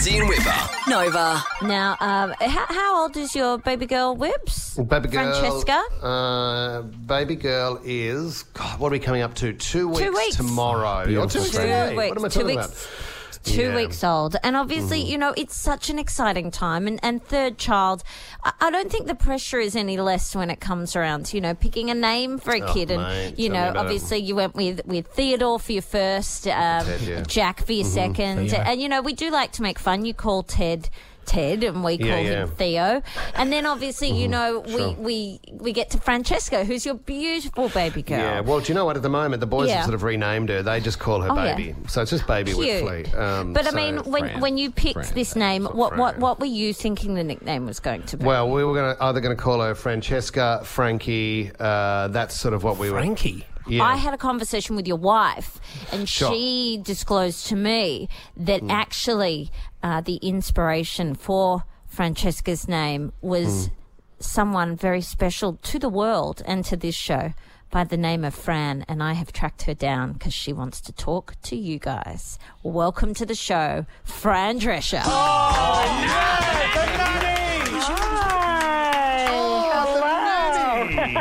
Fitzy and Wippa. Nova. Now, um, how, how old is your baby girl, Whips? Baby girl. Francesca? Uh, baby girl is. God, what are we coming up to? Two weeks, Two weeks. tomorrow. Or two weeks Two today. weeks. What am I Two talking weeks. about? Two Yeah. Mm-hmm. weeks old. And obviously, you know, it's such an exciting time. And, and third child, I, I don't think the pressure is any less when it comes around to, you know, picking a name for a Oh, kid. And, mate, you know, it. obviously you went with, with Theodore for your first, um, Ted, yeah. Mm-hmm. Jack for your second. And, you know, we do like to make fun. You call Ted. Ted and we call Yeah, him yeah. Mm-hmm. Theo, and then obviously you know Sure. we, we we get to Francesca, who's your beautiful baby girl. Yeah, well, do you know what? At the moment, the boys Yeah. have sort of renamed her. They just call her Oh, yeah. baby. So it's just baby Cute. Wipfli. Um, but I mean, when Fran. when you picked Fran. this name, what, what what were you thinking the nickname was going to be? Well, we were going to either going to call her Francesca, Frankie. Uh, that's sort of what we were. Frankie. Yeah. I had a conversation with your wife, and Sure. she disclosed to me that Hmm. actually uh, the inspiration for Francesca's name was Hmm. someone very special to the world and to this show by the name of Fran, and I have tracked her down because she wants to talk to you guys. Welcome to the show, Fran Drescher.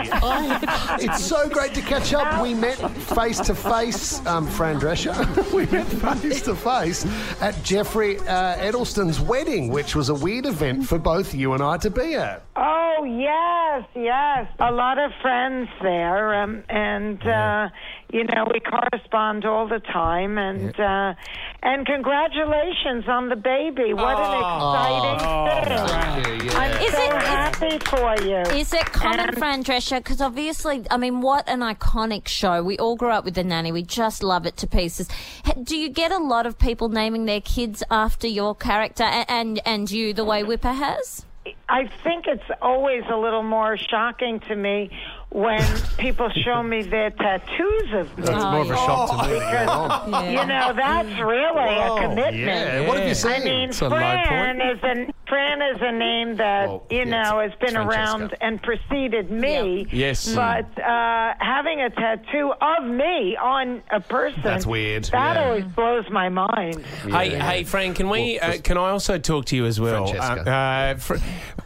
it's so great to catch up. We met face to face, um, Fran Drescher. we met face to face at Jeffrey uh, Edelston's wedding, which was a weird event for both you and I to be at. Oh yes, yes. A lot of friends there, um, and uh, you know we correspond all the time. And uh, and congratulations on the baby! What an exciting thing! Yeah, I'm. Is so it- is- happy for you. Is it common, And- Fran Drescher? Because obviously, I mean, what an iconic show. We all grew up with the nanny. We just love it to pieces. H- Do you get a lot of people naming their kids after your character and and, and you, the way Wippa has? I think it's always a little more shocking to me when people show me their tattoos of me. That's more of a oh, shock to me. Because, you know, that's really a commitment. Yeah. What have you seen? I mean, It's a Fran is a Fran is a name that Well, you yeah, know has been Francesca. around and preceded me. Yeah. Yes. but uh, having a tattoo of me on a person That's weird, That yeah. always blows my mind. Hey, hey, Frank, can we? Well, uh, can I also talk to you as well? Francesca. Uh, uh, Fr-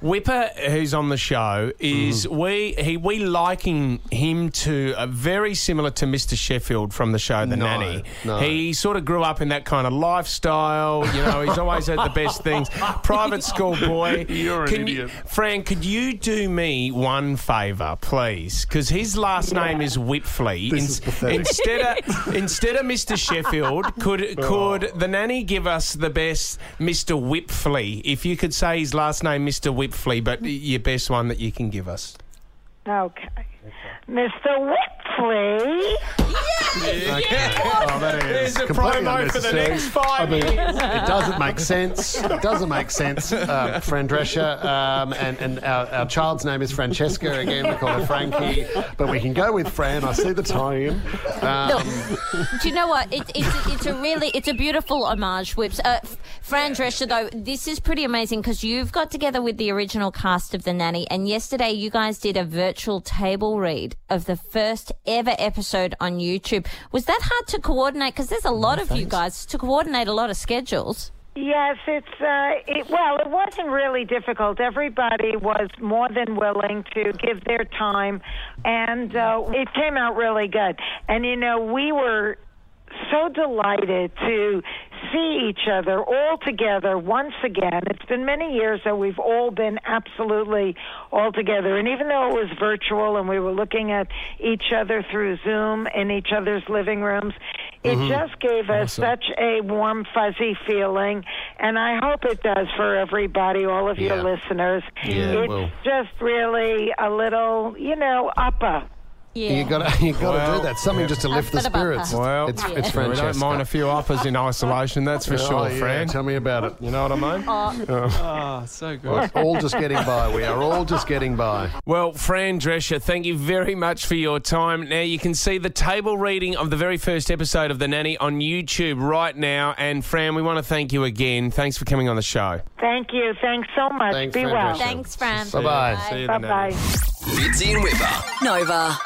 Wippa, who's on the show, is Mm-hmm. we he we liking him to uh, very similar to Mr. Sheffield from the show The No, Nanny. no. He sort of grew up in that kind of lifestyle. You know, he's always had the best things. Private school boy. You're an Can you- idiot. Frank, could you do me one favour, please? Because his last name is Wipfli. This is pathetic. instead of instead of Mr. Sheffield, could oh. could the nanny give us the best Mr. Wipfli? If you could say his last name, Mr. Wipfli, but your best one that you can give us. Okay, Mr. Whitley. Okay. Oh, that is There's a completely promo for the unnecessary. next five I mean, years. it doesn't make sense. It doesn't make sense. Uh, Fran Drescher, um, and, and our, our child's name is Francesca. Again, we call her Frankie, but we can go with Fran. I see the tie-in. Um, Do you know what? It, it's it's a really it's a beautiful homage, Whips. Uh, F- Fran Drescher, though, this is pretty amazing because you've got together with the original cast of The Nanny, and yesterday you guys did a virtual table read of the first ever episode on YouTube. Was that hard to coordinate? Because there's a lot of you guys to coordinate a lot of schedules. Yes, it's uh, it, well, it wasn't really difficult. Everybody was more than willing to give their time, and uh, it came out really good. And you know, we were so delighted to see each other all together once again. It's been many years that we've all been absolutely all together. And even though it was virtual and we were looking at each other through Zoom in each other's living rooms, it mm-hmm. just gave us such a warm, fuzzy feeling. And I hope it does for everybody, all of Yeah. your listeners. Yeah, it's will. just really a little, you know, upper. Yeah. You got to you got to Well, do that. Something just to lift the Up, spirits. up. Well, it's, Yeah. it's we don't mind a few uppers in isolation, that's for Oh, sure, yeah, Fran. Tell me about it. You know what I mean? Oh, so good. We're all just getting by. We are all just getting by. Well, Fran Drescher, thank you very much for your time. Now, you can see the table reading of the very first episode of The Nanny on YouTube right now. And, Fran, we want to thank you again. Thanks for coming on the show. Thank you. Thanks so much. Thanks, Be Fran well. Drescher. Thanks, Fran. Bye bye. See you, Bye The Nanny. bye. Fitzy and Wippa. Nova.